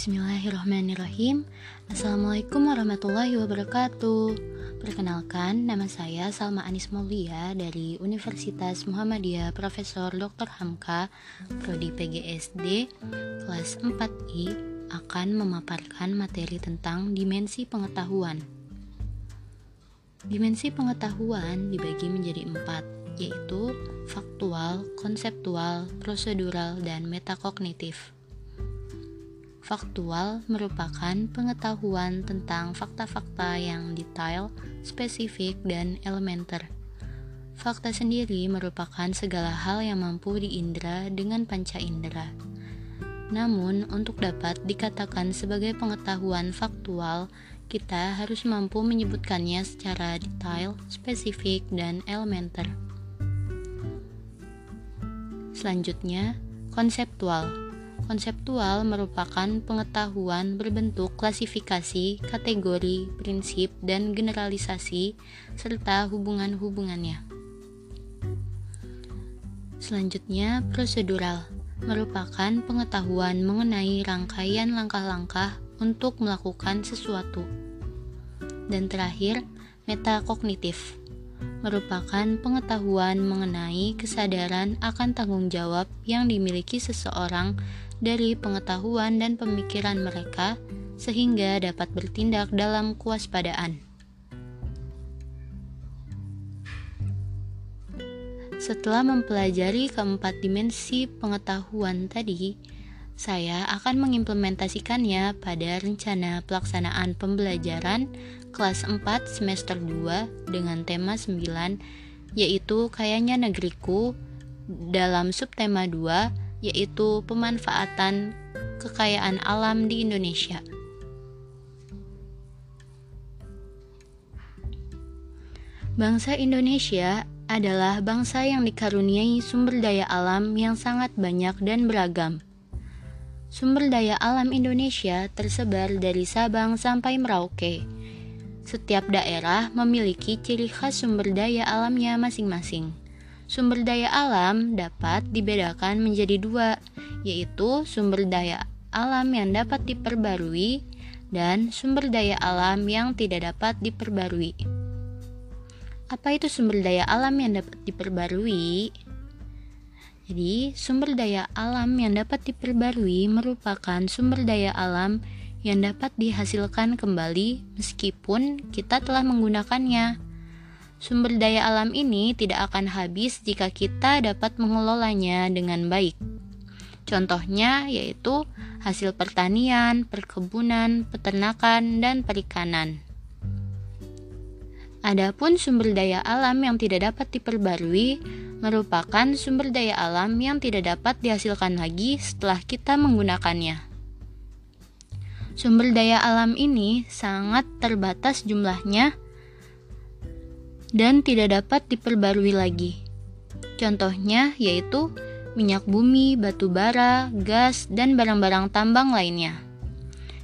Bismillahirrahmanirrahim Assalamualaikum warahmatullahi wabarakatuh Perkenalkan, nama saya Salma Anis Maulia dari Universitas Muhammadiyah Profesor Dr. Hamka Prodi PGSD kelas 4I akan memaparkan materi tentang dimensi pengetahuan Dimensi pengetahuan dibagi menjadi empat, yaitu faktual, konseptual, prosedural, dan metakognitif. Faktual merupakan pengetahuan tentang fakta-fakta yang detail, spesifik, dan elementer. Fakta sendiri merupakan segala hal yang mampu diindra dengan panca indera. Namun, untuk dapat dikatakan sebagai pengetahuan faktual, kita harus mampu menyebutkannya secara detail, spesifik, dan elementer. Selanjutnya, konseptual Konseptual merupakan pengetahuan berbentuk klasifikasi, kategori, prinsip, dan generalisasi, serta hubungan-hubungannya. Selanjutnya, prosedural merupakan pengetahuan mengenai rangkaian langkah-langkah untuk melakukan sesuatu. Dan terakhir, metakognitif merupakan pengetahuan mengenai kesadaran akan tanggung jawab yang dimiliki seseorang dari pengetahuan dan pemikiran mereka sehingga dapat bertindak dalam kewaspadaan. Setelah mempelajari keempat dimensi pengetahuan tadi, saya akan mengimplementasikannya pada rencana pelaksanaan pembelajaran kelas 4 semester 2 dengan tema 9 yaitu kayanya negeriku dalam subtema 2 yaitu pemanfaatan kekayaan alam di Indonesia. Bangsa Indonesia adalah bangsa yang dikaruniai sumber daya alam yang sangat banyak dan beragam. Sumber daya alam Indonesia tersebar dari Sabang sampai Merauke. Setiap daerah memiliki ciri khas sumber daya alamnya masing-masing. Sumber daya alam dapat dibedakan menjadi dua, yaitu sumber daya alam yang dapat diperbarui dan sumber daya alam yang tidak dapat diperbarui. Apa itu sumber daya alam yang dapat diperbarui? Jadi, sumber daya alam yang dapat diperbarui merupakan sumber daya alam yang dapat dihasilkan kembali meskipun kita telah menggunakannya. Sumber daya alam ini tidak akan habis jika kita dapat mengelolanya dengan baik. Contohnya yaitu hasil pertanian, perkebunan, peternakan, dan perikanan. Adapun sumber daya alam yang tidak dapat diperbarui merupakan sumber daya alam yang tidak dapat dihasilkan lagi setelah kita menggunakannya. Sumber daya alam ini sangat terbatas jumlahnya dan tidak dapat diperbarui lagi. Contohnya yaitu minyak bumi, batu bara, gas, dan barang-barang tambang lainnya.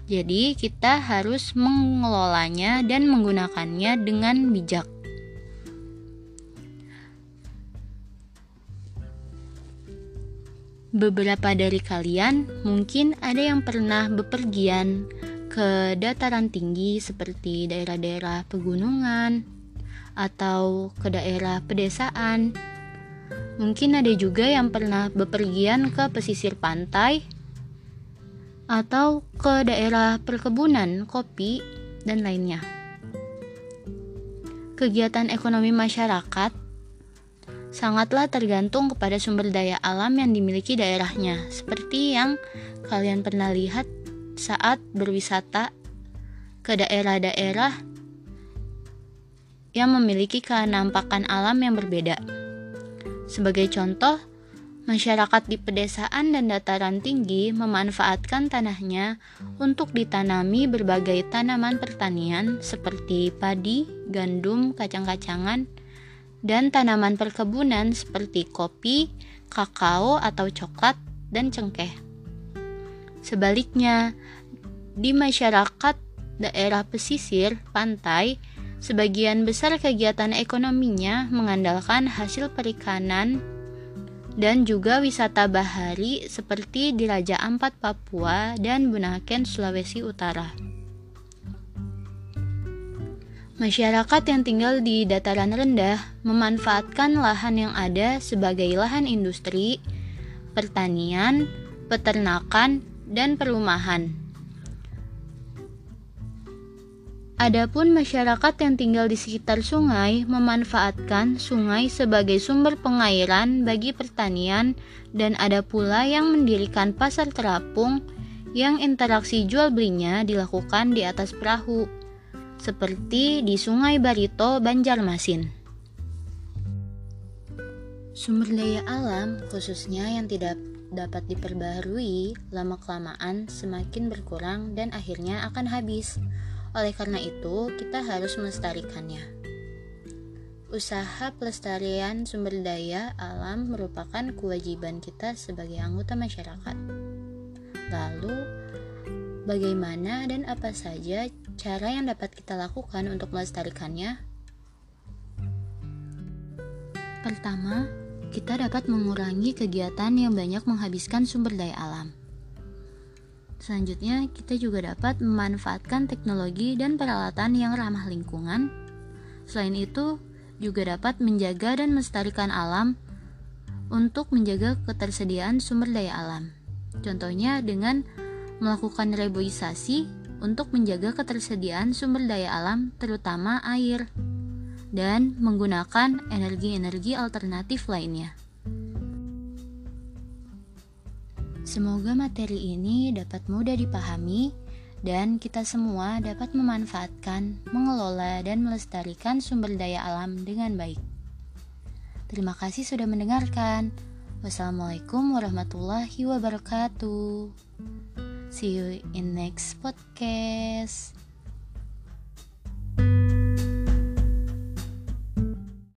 Jadi, kita harus mengelolanya dan menggunakannya dengan bijak. Beberapa dari kalian mungkin ada yang pernah bepergian ke dataran tinggi seperti daerah-daerah pegunungan, atau ke daerah pedesaan. Mungkin ada juga yang pernah bepergian ke pesisir pantai atau ke daerah perkebunan kopi dan lainnya. Kegiatan ekonomi masyarakat sangatlah tergantung kepada sumber daya alam yang dimiliki daerahnya, seperti yang kalian pernah lihat saat berwisata ke daerah-daerah yang memiliki kenampakan alam yang berbeda. Sebagai contoh, masyarakat di pedesaan dan dataran tinggi memanfaatkan tanahnya untuk ditanami berbagai tanaman pertanian seperti padi, gandum, kacang-kacangan, dan tanaman perkebunan seperti kopi, kakao atau coklat, dan cengkeh. Sebaliknya, di masyarakat daerah pesisir pantai, Sebagian besar kegiatan ekonominya mengandalkan hasil perikanan dan juga wisata bahari seperti di Raja Ampat Papua dan Bunaken Sulawesi Utara. Masyarakat yang tinggal di dataran rendah memanfaatkan lahan yang ada sebagai lahan industri, pertanian, peternakan, dan perumahan. Adapun masyarakat yang tinggal di sekitar sungai memanfaatkan sungai sebagai sumber pengairan bagi pertanian dan ada pula yang mendirikan pasar terapung yang interaksi jual belinya dilakukan di atas perahu seperti di Sungai Barito, Banjarmasin. Sumber daya alam khususnya yang tidak dapat diperbaharui lama-kelamaan semakin berkurang dan akhirnya akan habis oleh karena itu, kita harus melestarikannya. Usaha pelestarian sumber daya alam merupakan kewajiban kita sebagai anggota masyarakat. Lalu, bagaimana dan apa saja cara yang dapat kita lakukan untuk melestarikannya? Pertama, kita dapat mengurangi kegiatan yang banyak menghabiskan sumber daya alam. Selanjutnya, kita juga dapat memanfaatkan teknologi dan peralatan yang ramah lingkungan. Selain itu, juga dapat menjaga dan melestarikan alam untuk menjaga ketersediaan sumber daya alam. Contohnya dengan melakukan reboisasi untuk menjaga ketersediaan sumber daya alam terutama air dan menggunakan energi-energi alternatif lainnya. Semoga materi ini dapat mudah dipahami dan kita semua dapat memanfaatkan, mengelola, dan melestarikan sumber daya alam dengan baik. Terima kasih sudah mendengarkan. Wassalamualaikum warahmatullahi wabarakatuh. See you in next podcast.